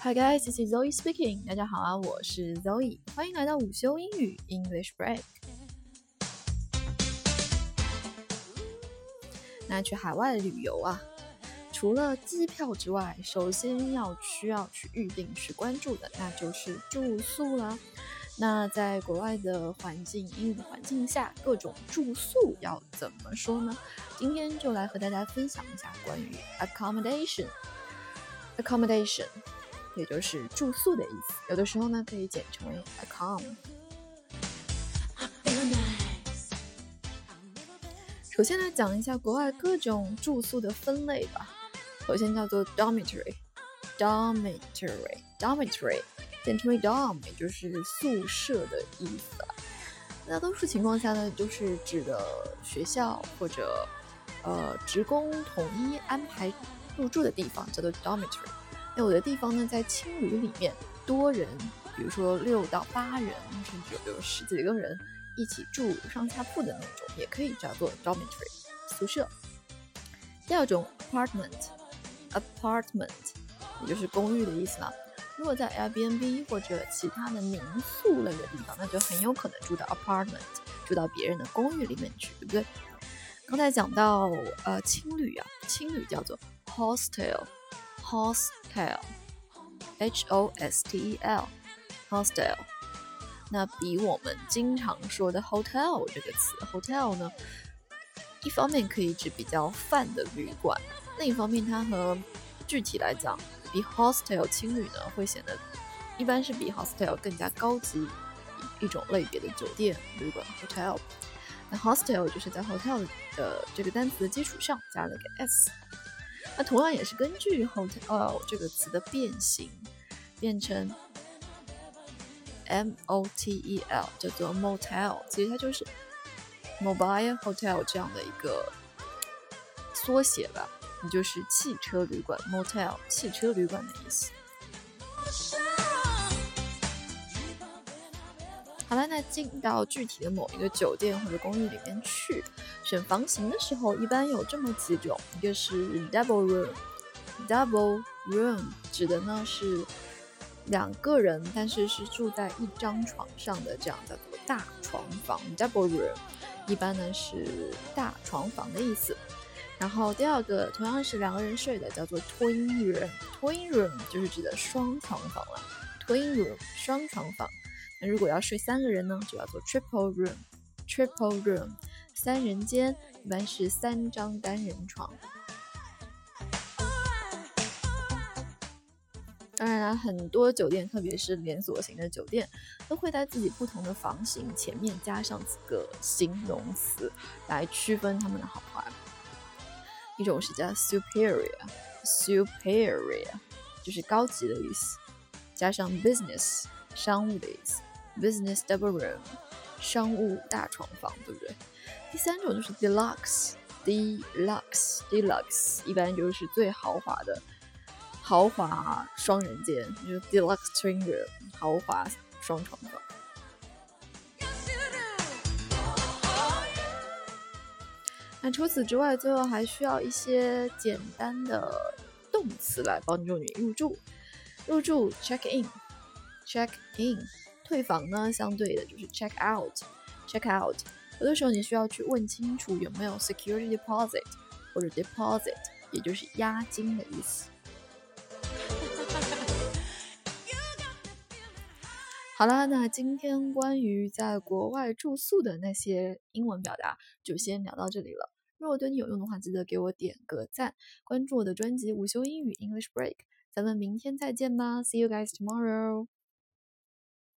Hi guys, this is Zoe speaking. 大家好啊，我是 Zoe，欢迎来到午休英语 English Break。那去海外旅游啊，除了机票之外，首先要需要去预定、去关注的，那就是住宿啦。那在国外的环境，英语的环境下，各种住宿要怎么说呢？今天就来和大家分享一下关于 accommodation。accommodation 也就是住宿的意思，有的时候呢可以简称为 accom。首先来讲一下国外各种住宿的分类吧。首先叫做 dormitory，dormitory，dormitory。简称为 dorm，也就是宿舍的意思。大多数情况下呢，就是指的学校或者呃职工统一安排入住的地方，叫做 dormitory。有的地方呢，在青旅里面多人，比如说六到八人，甚至有十几个人一起住上下铺的那种，也可以叫做 dormitory 宿舍。第二种 apartment，apartment 也就是公寓的意思了。如果在 Airbnb 或者其他的民宿类的地方，那就很有可能住到 apartment，住到别人的公寓里面去，对不对？刚才讲到呃青旅啊，青旅叫做 hostel Hostel，H-O-S-T-E-L，hostel。那比我们经常说的 hotel 这个词，hotel 呢，一方面可以指比较泛的旅馆，另一方面它和具体来讲。比 hostel 青旅呢，会显得一般是比 hostel 更加高级一种类别的酒店旅馆 hotel。那 hostel 就是在 hotel 的这个单词的基础上加了个 s。那同样也是根据 hotel 这个词的变形变成 m o t e l，叫做 motel，其实它就是 mobile hotel 这样的一个缩写吧。也就是汽车旅馆 （motel），汽车旅馆的意思。好了，那进到具体的某一个酒店或者公寓里面去选房型的时候，一般有这么几种：一个是 double room，double room 指的呢是两个人，但是是住在一张床上的，这样叫做大床房 （double room）。一般呢是大床房的意思。然后第二个同样是两个人睡的，叫做 twin room。twin room 就是指的双床房了。twin room 双床房。那如果要睡三个人呢，就叫做 triple room。triple room 三人间，一般是三张单人床。当然啦，很多酒店，特别是连锁型的酒店，都会在自己不同的房型前面加上几个形容词，来区分他们的好坏。一种是叫 superior，superior 就是高级的意思，加上 business 商务的意思，business double room 商务大床房，对不对？第三种就是 deluxe，deluxe，deluxe 一般就是最豪华的豪华双人间，就是 deluxe twin room 豪华双床房。那除此之外，最后还需要一些简单的动词来帮助你入住。入住 check in，check in。退房呢，相对的就是 check out，check out。有的时候你需要去问清楚有没有 security deposit 或者 deposit，也就是押金的意思。好了，那今天关于在国外住宿的那些英文表达就先聊到这里了。如果对你有用的话，记得给我点个赞，关注我的专辑《午休英语 English Break》。咱们明天再见吧，See you guys tomorrow。